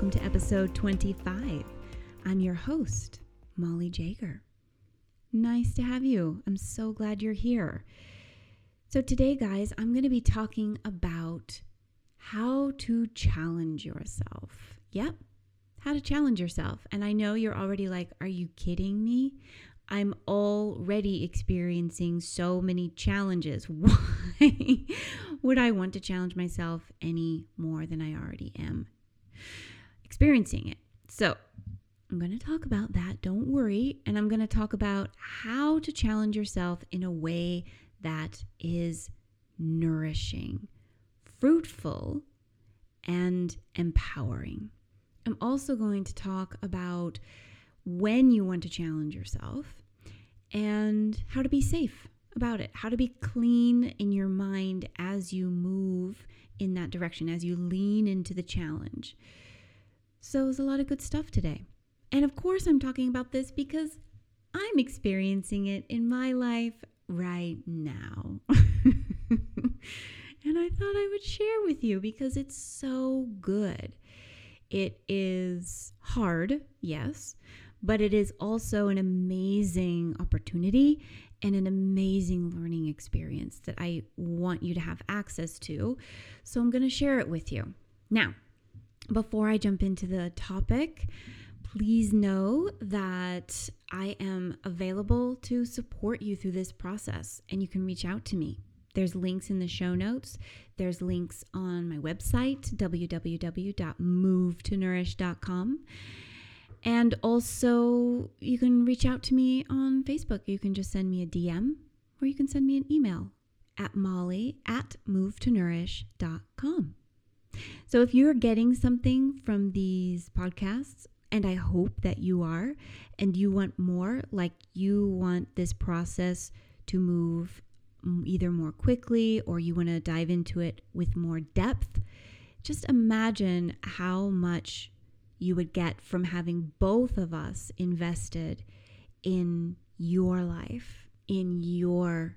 Welcome to episode 25. I'm your host, Molly Jager. Nice to have you. I'm so glad you're here. So, today, guys, I'm going to be talking about how to challenge yourself. Yep, how to challenge yourself. And I know you're already like, are you kidding me? I'm already experiencing so many challenges. Why would I want to challenge myself any more than I already am experiencing it? So, I'm going to talk about that. Don't worry. And I'm going to talk about how to challenge yourself in a way that is nourishing, fruitful, and empowering. I'm also going to talk about when you want to challenge yourself and how to be safe about it, how to be clean in your mind as you move in that direction, as you lean into the challenge. So, there's a lot of good stuff today. And of course, I'm talking about this because I'm experiencing it in my life right now. and I thought I would share with you because it's so good. It is hard, yes, but it is also an amazing opportunity and an amazing learning experience that I want you to have access to. So I'm going to share it with you. Now, before I jump into the topic, please know that I am available to support you through this process and you can reach out to me. There's links in the show notes. There's links on my website, www.movetonourish.com. And also, you can reach out to me on Facebook. You can just send me a DM or you can send me an email at molly at movetonourish.com. So, if you're getting something from these podcasts, and I hope that you are, and you want more, like you want this process to move either more quickly or you want to dive into it with more depth, just imagine how much you would get from having both of us invested in your life, in your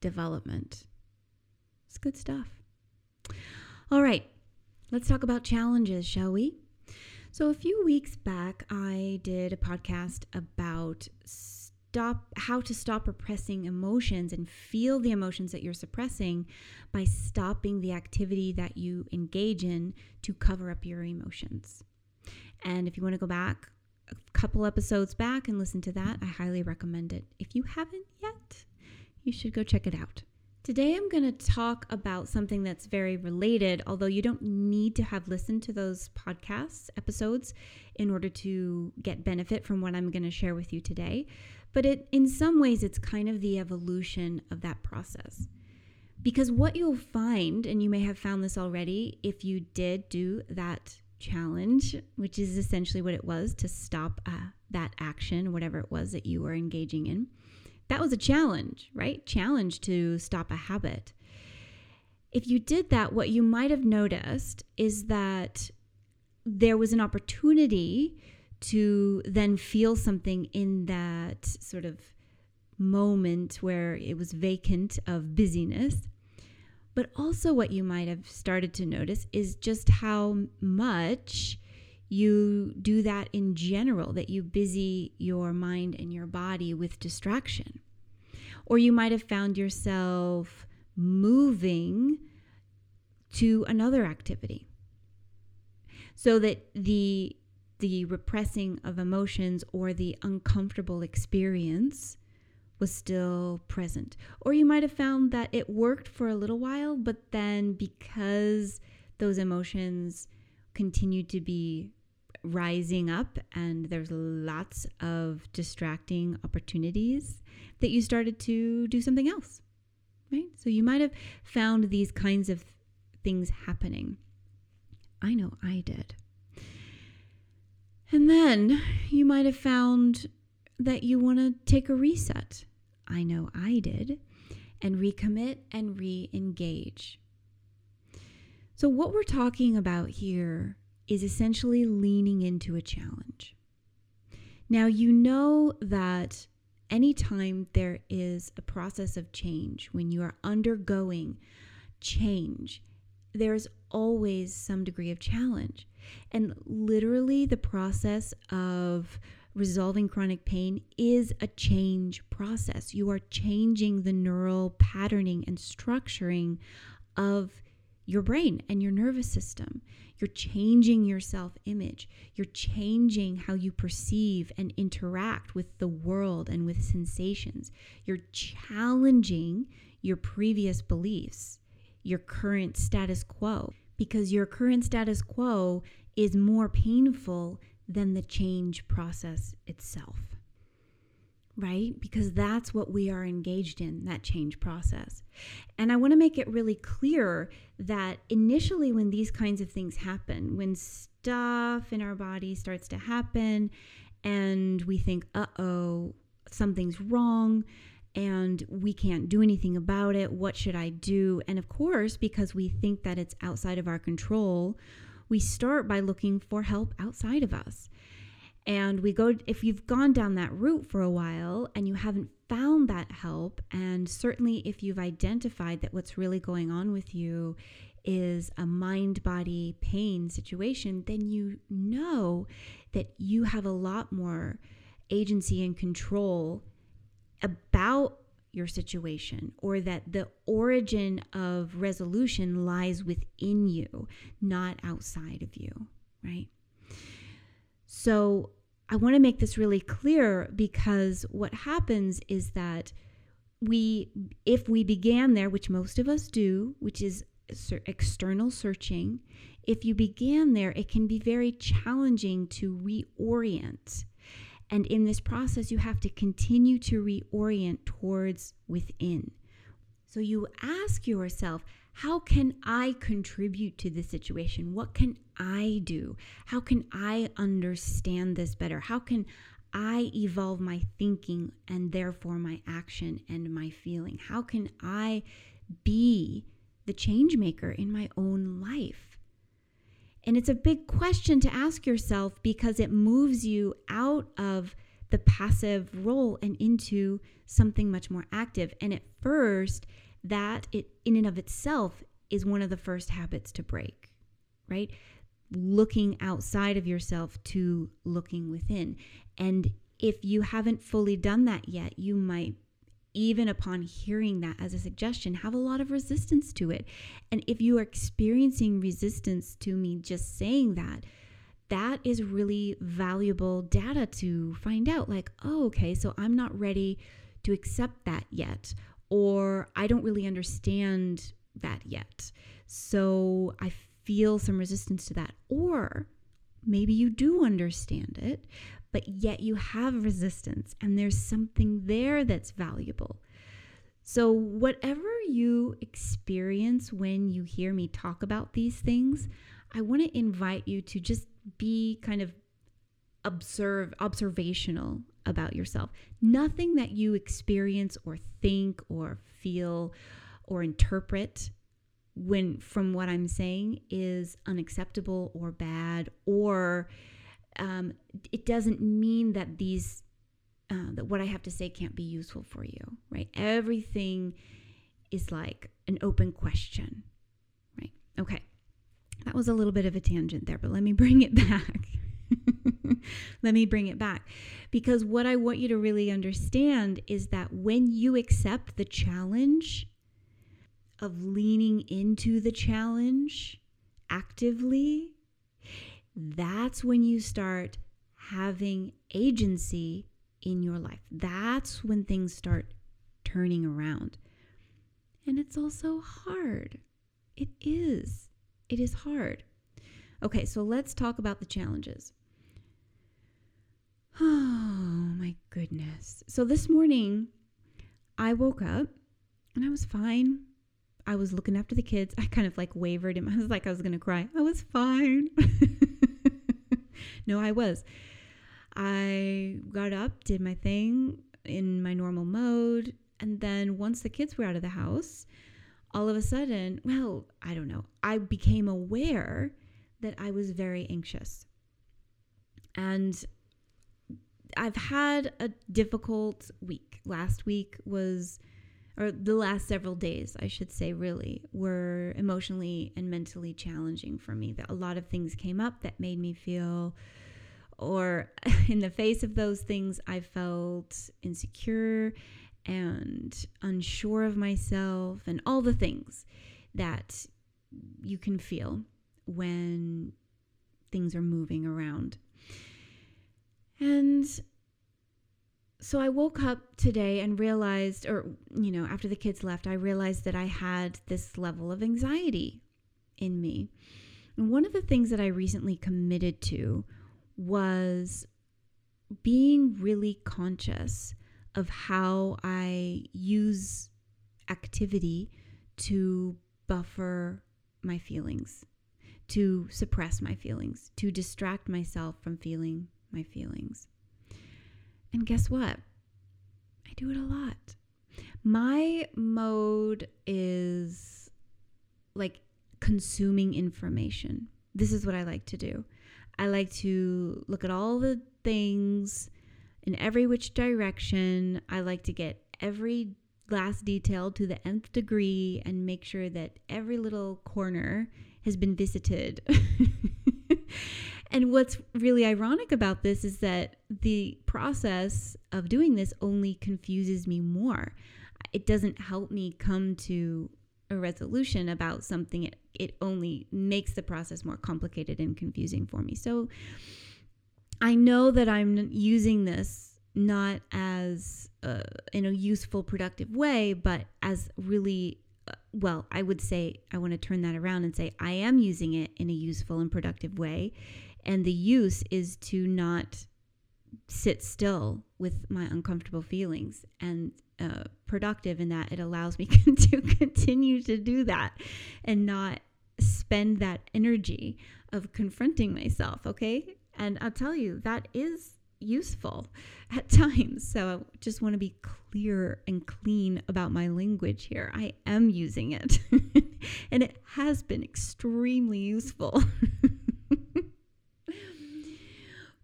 development. It's good stuff. All right, let's talk about challenges, shall we? So, a few weeks back, I did a podcast about stop how to stop repressing emotions and feel the emotions that you're suppressing by stopping the activity that you engage in to cover up your emotions. And if you want to go back a couple episodes back and listen to that, I highly recommend it. If you haven't yet, you should go check it out. Today, I'm going to talk about something that's very related, although you don't need to have listened to those podcasts episodes in order to get benefit from what I'm going to share with you today. But it, in some ways, it's kind of the evolution of that process. Because what you'll find, and you may have found this already if you did do that challenge, which is essentially what it was to stop uh, that action, whatever it was that you were engaging in. That was a challenge, right? Challenge to stop a habit. If you did that, what you might have noticed is that there was an opportunity to then feel something in that sort of moment where it was vacant of busyness but also, what you might have started to notice is just how much you do that in general, that you busy your mind and your body with distraction. Or you might have found yourself moving to another activity. So that the the repressing of emotions or the uncomfortable experience was still present. Or you might have found that it worked for a little while, but then because those emotions continued to be rising up and there's lots of distracting opportunities that you started to do something else. Right? So you might have found these kinds of things happening. I know I did. And then you might have found that you want to take a reset. I know I did. And recommit and re engage. So, what we're talking about here is essentially leaning into a challenge. Now, you know that anytime there is a process of change, when you are undergoing change, there's always some degree of challenge. And literally, the process of resolving chronic pain is a change process. You are changing the neural patterning and structuring of your brain and your nervous system. You're changing your self image. You're changing how you perceive and interact with the world and with sensations. You're challenging your previous beliefs, your current status quo, because your current status quo is more painful than the change process itself. Right? Because that's what we are engaged in, that change process. And I want to make it really clear that initially, when these kinds of things happen, when stuff in our body starts to happen and we think, uh oh, something's wrong, and we can't do anything about it. What should I do? And of course, because we think that it's outside of our control, we start by looking for help outside of us. And we go, if you've gone down that route for a while and you haven't found that help, and certainly if you've identified that what's really going on with you is a mind body pain situation, then you know that you have a lot more agency and control about your situation or that the origin of resolution lies within you, not outside of you, right? So I want to make this really clear because what happens is that we, if we began there, which most of us do, which is external searching, if you began there, it can be very challenging to reorient and in this process, you have to continue to reorient towards within. So you ask yourself, how can I contribute to the situation? What can I do? How can I understand this better? How can I evolve my thinking and therefore my action and my feeling? How can I be the change maker in my own life? And it's a big question to ask yourself because it moves you out of the passive role and into something much more active. And at first, that it in and of itself is one of the first habits to break, right? Looking outside of yourself to looking within. And if you haven't fully done that yet, you might even upon hearing that as a suggestion, have a lot of resistance to it. And if you are experiencing resistance to me just saying that, that is really valuable data to find out like, oh, okay, so I'm not ready to accept that yet, or I don't really understand that yet. So I feel some resistance to that. Or maybe you do understand it, but yet you have resistance and there's something there that's valuable. So, whatever you experience when you hear me talk about these things, I want to invite you to just be kind of observe observational about yourself. Nothing that you experience or think or feel or interpret when from what I'm saying is unacceptable or bad or um, it doesn't mean that these uh, that what I have to say can't be useful for you, right? Everything is like an open question, right? Okay, that was a little bit of a tangent there, but let me bring it back. let me bring it back because what I want you to really understand is that when you accept the challenge of leaning into the challenge actively that's when you start having agency in your life. That's when things start turning around. And it's also hard. It is. It is hard. Okay, so let's talk about the challenges. Oh my goodness. So this morning, I woke up and I was fine. I was looking after the kids. I kind of like wavered. him. I was like I was going to cry. I was fine. no, I was. I got up, did my thing in my normal mode. And then once the kids were out of the house, all of a sudden, well, I don't know, I became aware that I was very anxious. And I've had a difficult week. Last week was, or the last several days, I should say, really, were emotionally and mentally challenging for me. That a lot of things came up that made me feel, or in the face of those things, I felt insecure and unsure of myself and all the things that you can feel when things are moving around. And so I woke up today and realized, or, you know, after the kids left, I realized that I had this level of anxiety in me. And one of the things that I recently committed to was being really conscious of how I use activity to buffer my feelings, to suppress my feelings, to distract myself from feeling my feelings. And guess what? I do it a lot. My mode is like consuming information. This is what I like to do. I like to look at all the things in every which direction. I like to get every last detail to the nth degree and make sure that every little corner has been visited. and what's really ironic about this is that the process of doing this only confuses me more. It doesn't help me come to a resolution about something. It, it only makes the process more complicated and confusing for me. So I know that I'm using this not as in a useful, productive way, but as really uh, well, I would say I want to turn that around and say I am using it in a useful and productive way. And the use is to not sit still with my uncomfortable feelings and uh, productive in that it allows me to continue to do that and not spend that energy of confronting myself. Okay. And I'll tell you, that is useful at times. So I just want to be clear and clean about my language here. I am using it, and it has been extremely useful.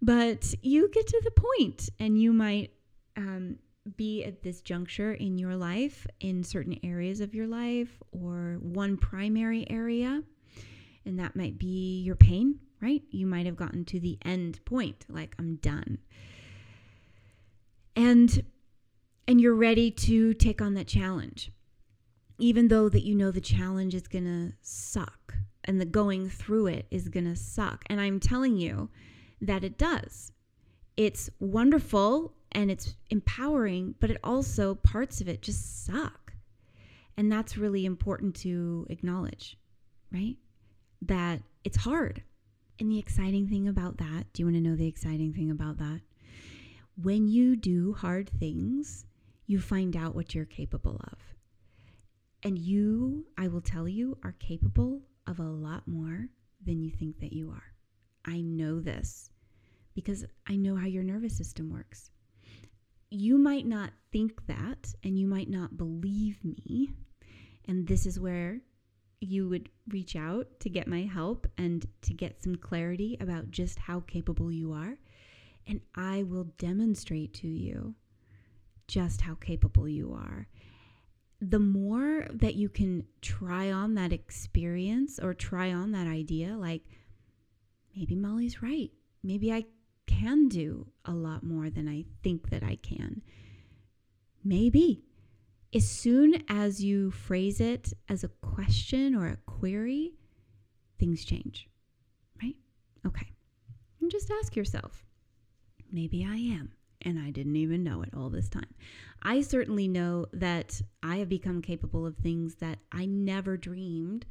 But you get to the point, and you might um, be at this juncture in your life, in certain areas of your life, or one primary area, and that might be your pain right? You might have gotten to the end point, like I'm done. And and you're ready to take on that challenge. Even though that you know the challenge is going to suck and the going through it is going to suck. And I'm telling you that it does. It's wonderful and it's empowering, but it also parts of it just suck. And that's really important to acknowledge, right? That it's hard and the exciting thing about that, do you want to know the exciting thing about that? When you do hard things, you find out what you're capable of. And you, I will tell you, are capable of a lot more than you think that you are. I know this because I know how your nervous system works. You might not think that, and you might not believe me. And this is where you would reach out to get my help and to get some clarity about just how capable you are. And I will demonstrate to you just how capable you are. The more that you can try on that experience or try on that idea, like maybe Molly's right. Maybe I can do a lot more than I think that I can. Maybe as soon as you phrase it as a question or a query, things change, right? Okay. And just ask yourself maybe I am, and I didn't even know it all this time. I certainly know that I have become capable of things that I never dreamed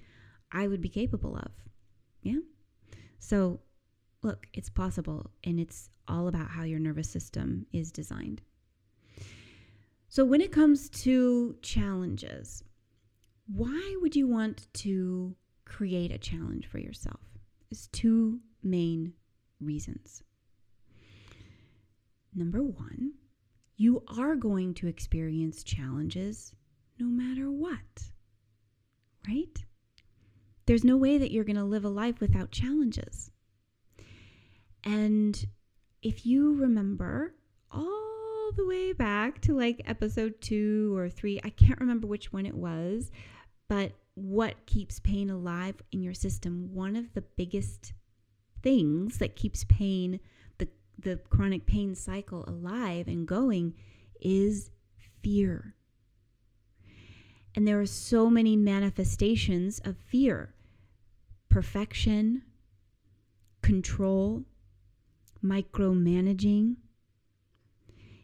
I would be capable of. Yeah. So, look, it's possible, and it's all about how your nervous system is designed. So, when it comes to challenges, why would you want to create a challenge for yourself? There's two main reasons. number one, you are going to experience challenges no matter what, right? There's no way that you're going to live a life without challenges. And if you remember all the way back to like episode two or three, I can't remember which one it was, but what keeps pain alive in your system, one of the biggest things that keeps pain, the, the chronic pain cycle alive and going is fear. And there are so many manifestations of fear perfection, control, micromanaging.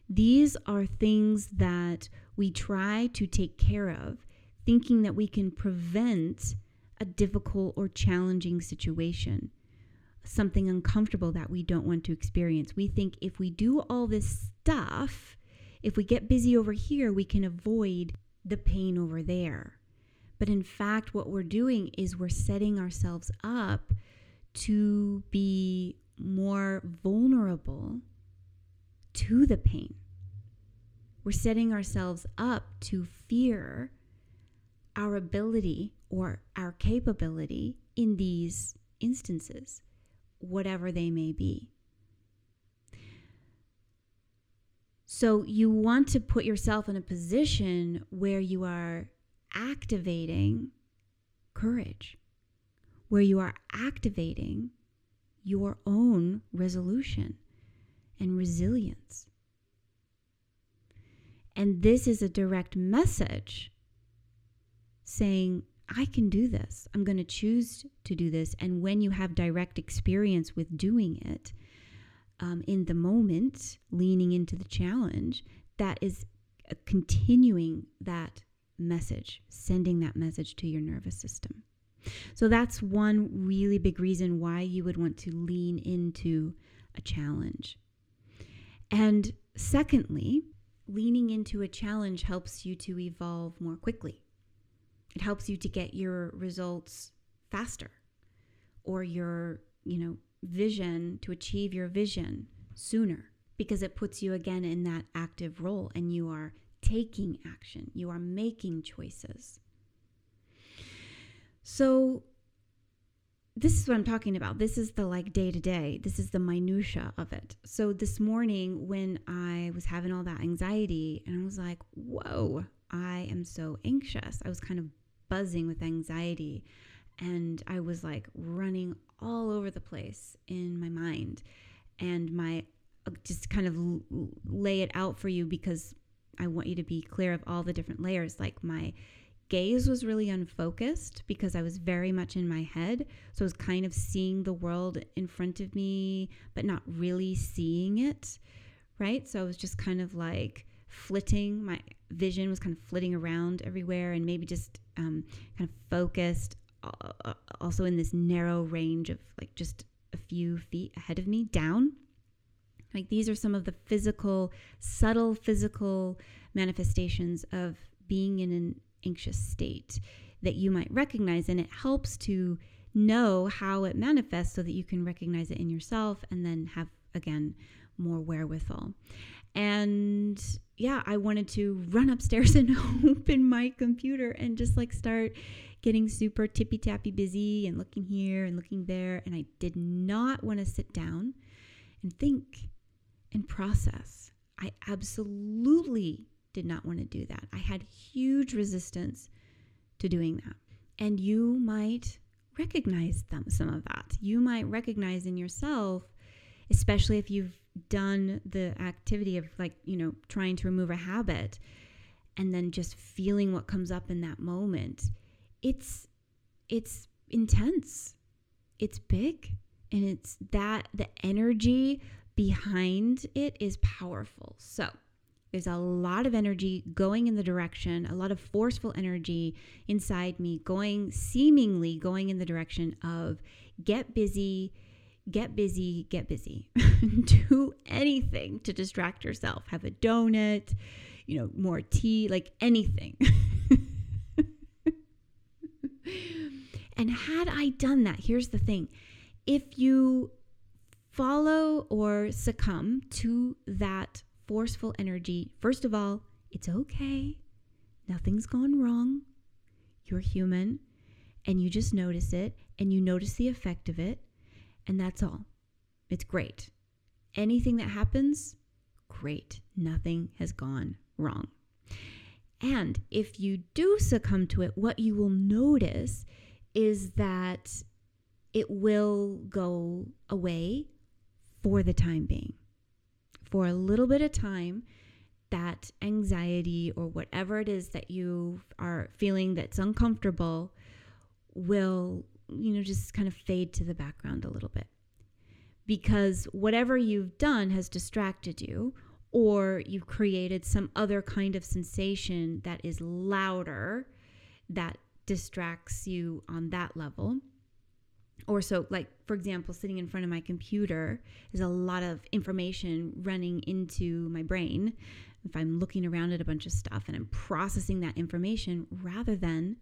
These are things that we try to take care of, thinking that we can prevent a difficult or challenging situation, something uncomfortable that we don't want to experience. We think if we do all this stuff, if we get busy over here, we can avoid the pain over there. But in fact, what we're doing is we're setting ourselves up to be more vulnerable to the pain. We're setting ourselves up to fear our ability or our capability in these instances, whatever they may be. So, you want to put yourself in a position where you are activating courage, where you are activating your own resolution and resilience. And this is a direct message saying, I can do this. I'm going to choose to do this. And when you have direct experience with doing it um, in the moment, leaning into the challenge, that is continuing that message, sending that message to your nervous system. So that's one really big reason why you would want to lean into a challenge. And secondly, leaning into a challenge helps you to evolve more quickly. It helps you to get your results faster or your, you know, vision to achieve your vision sooner because it puts you again in that active role and you are taking action, you are making choices. So, this is what I'm talking about. This is the like day to day. This is the minutia of it. So this morning when I was having all that anxiety and I was like, "Whoa, I am so anxious." I was kind of buzzing with anxiety and I was like running all over the place in my mind and my uh, just kind of lay it out for you because I want you to be clear of all the different layers. Like my gaze was really unfocused because I was very much in my head. So I was kind of seeing the world in front of me, but not really seeing it. Right. So I was just kind of like flitting. My vision was kind of flitting around everywhere and maybe just um, kind of focused also in this narrow range of like just a few feet ahead of me down like these are some of the physical, subtle physical manifestations of being in an anxious state that you might recognize. And it helps to know how it manifests so that you can recognize it in yourself and then have, again, more wherewithal. And yeah, I wanted to run upstairs and open my computer and just like start getting super tippy tappy busy and looking here and looking there. And I did not want to sit down and think and process. I absolutely did not want to do that. I had huge resistance to doing that. And you might recognize them, some of that. You might recognize in yourself, especially if you've done the activity of like, you know, trying to remove a habit and then just feeling what comes up in that moment. It's it's intense. It's big and it's that the energy behind it is powerful. So, there's a lot of energy going in the direction, a lot of forceful energy inside me going, seemingly going in the direction of get busy, get busy, get busy. Do anything to distract yourself. Have a donut, you know, more tea, like anything. and had I done that, here's the thing if you follow or succumb to that forceful energy, first of all, it's okay. Nothing's gone wrong. You're human and you just notice it and you notice the effect of it, and that's all. It's great. Anything that happens, great. Nothing has gone wrong. And if you do succumb to it, what you will notice is that it will go away for the time being. For a little bit of time, that anxiety or whatever it is that you are feeling that's uncomfortable will, you know, just kind of fade to the background a little bit. Because whatever you've done has distracted you, or you've created some other kind of sensation that is louder that distracts you on that level or so like for example sitting in front of my computer is a lot of information running into my brain if i'm looking around at a bunch of stuff and i'm processing that information rather than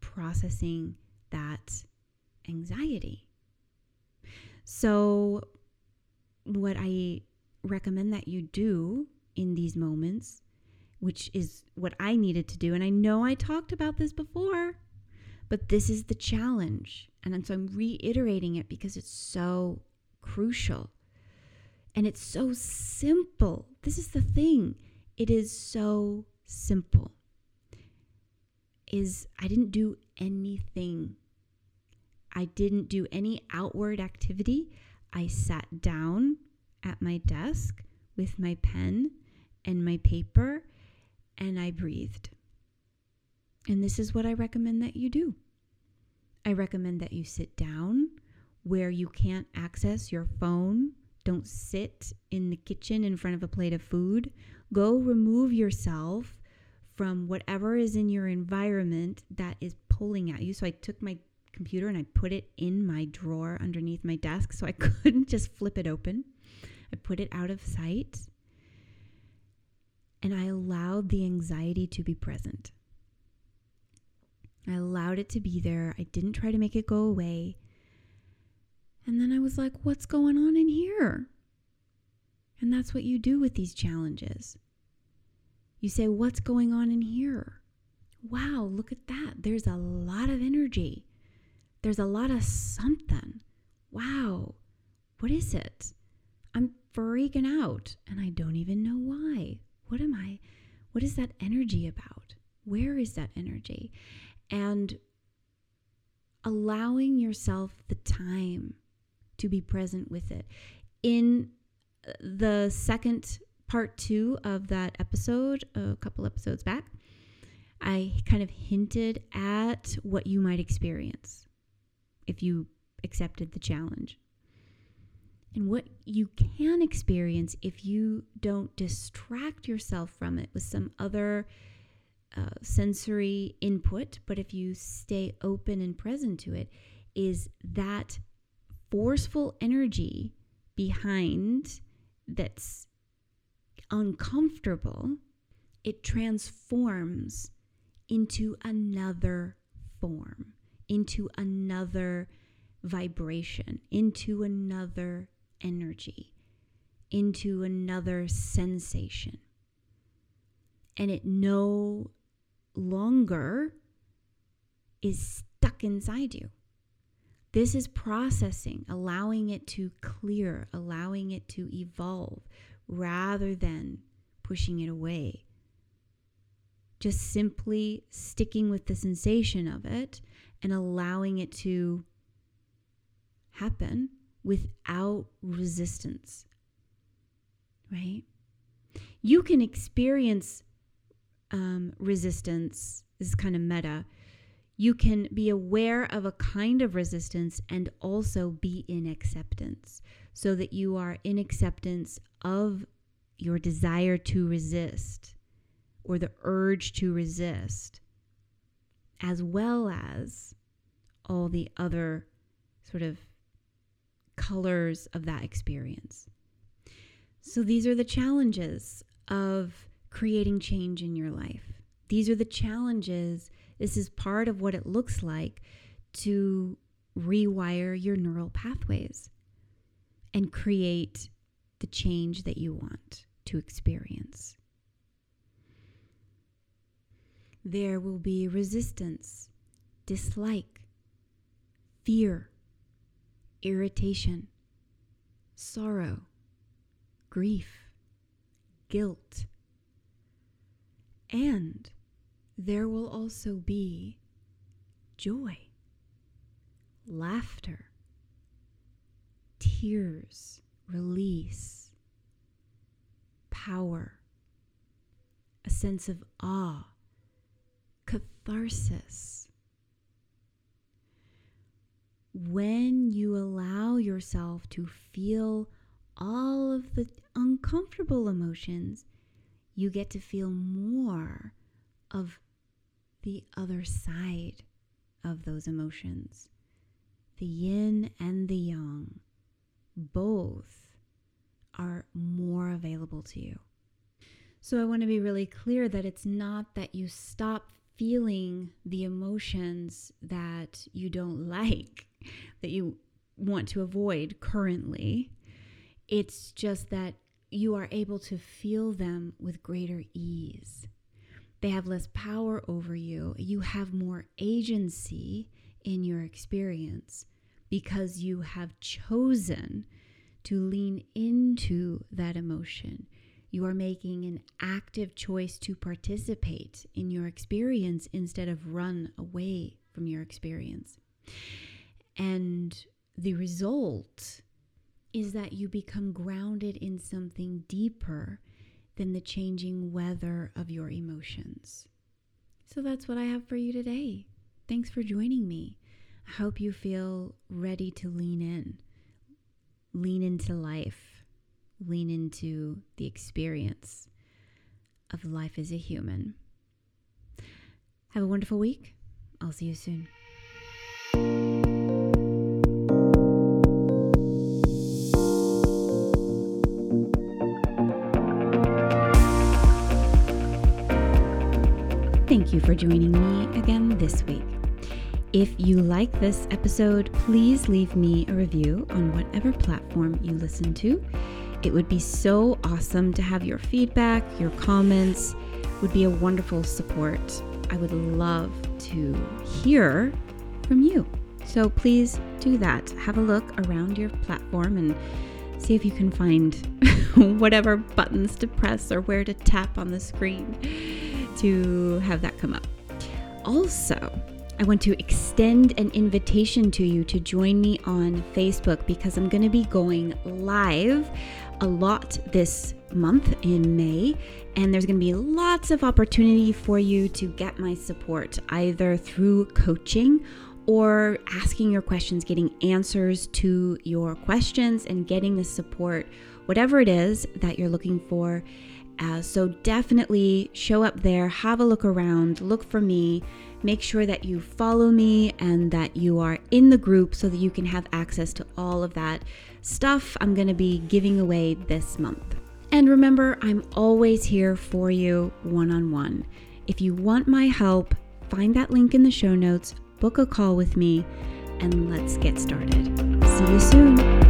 processing that anxiety so what i recommend that you do in these moments which is what i needed to do and i know i talked about this before but this is the challenge. And so I'm reiterating it because it's so crucial. And it's so simple. This is the thing. It is so simple. Is I didn't do anything. I didn't do any outward activity. I sat down at my desk with my pen and my paper and I breathed. And this is what I recommend that you do. I recommend that you sit down where you can't access your phone. Don't sit in the kitchen in front of a plate of food. Go remove yourself from whatever is in your environment that is pulling at you. So I took my computer and I put it in my drawer underneath my desk so I couldn't just flip it open. I put it out of sight and I allowed the anxiety to be present. I allowed it to be there. I didn't try to make it go away. And then I was like, what's going on in here? And that's what you do with these challenges. You say, what's going on in here? Wow, look at that. There's a lot of energy. There's a lot of something. Wow, what is it? I'm freaking out and I don't even know why. What am I? What is that energy about? Where is that energy? And allowing yourself the time to be present with it. In uh, the second part two of that episode, a couple episodes back, I kind of hinted at what you might experience if you accepted the challenge. And what you can experience if you don't distract yourself from it with some other uh, sensory input, but if you stay open and present to it, is that forceful energy behind that's uncomfortable, it transforms into another form, into another vibration, into another energy, into another sensation. And it no longer is stuck inside you. This is processing, allowing it to clear, allowing it to evolve rather than pushing it away. Just simply sticking with the sensation of it and allowing it to happen without resistance. Right? You can experience um, resistance this is kind of meta. You can be aware of a kind of resistance and also be in acceptance so that you are in acceptance of your desire to resist or the urge to resist, as well as all the other sort of colors of that experience. So, these are the challenges of creating change in your life. These are the challenges. This is part of what it looks like to rewire your neural pathways. and create the change that you want to experience. There will be resistance, dislike, fear, irritation, sorrow, grief, guilt, and there will also be joy, laughter, tears, release, power, a sense of awe, catharsis. When you allow yourself to feel all of the uncomfortable emotions, you get to feel more of the other side of those emotions the yin and the yang both are more available to you. So I want to be really clear that it's not that you stop feeling the emotions that you don't like, that you want to avoid currently. It's just that you are able to feel them with greater ease. They have less power over you. You have more agency in your experience because you have chosen to lean into that emotion. You are making an active choice to participate in your experience instead of run away from your experience. And the result is that you become grounded in something deeper than the changing weather of your emotions. So that's what I have for you today. Thanks for joining me. I hope you feel ready to lean in, lean into life, lean into the experience of life as a human. Have a wonderful week. I'll see you soon. Thank you for joining me again this week. If you like this episode, please leave me a review on whatever platform you listen to. It would be so awesome to have your feedback, your comments would be a wonderful support. I would love to hear from you. So please do that. Have a look around your platform and see if you can find whatever buttons to press or where to tap on the screen to have that come up. Also, I want to extend an invitation to you to join me on Facebook because I'm going to be going live a lot this month in May, and there's going to be lots of opportunity for you to get my support either through coaching or asking your questions, getting answers to your questions, and getting the support, whatever it is that you're looking for. So definitely show up there, have a look around, look for me Make sure that you follow me and that you are in the group so that you can have access to all of that stuff I'm going to be giving away this month. And remember, I'm always here for you one on one. If you want my help, find that link in the show notes, book a call with me, and let's get started. See you soon.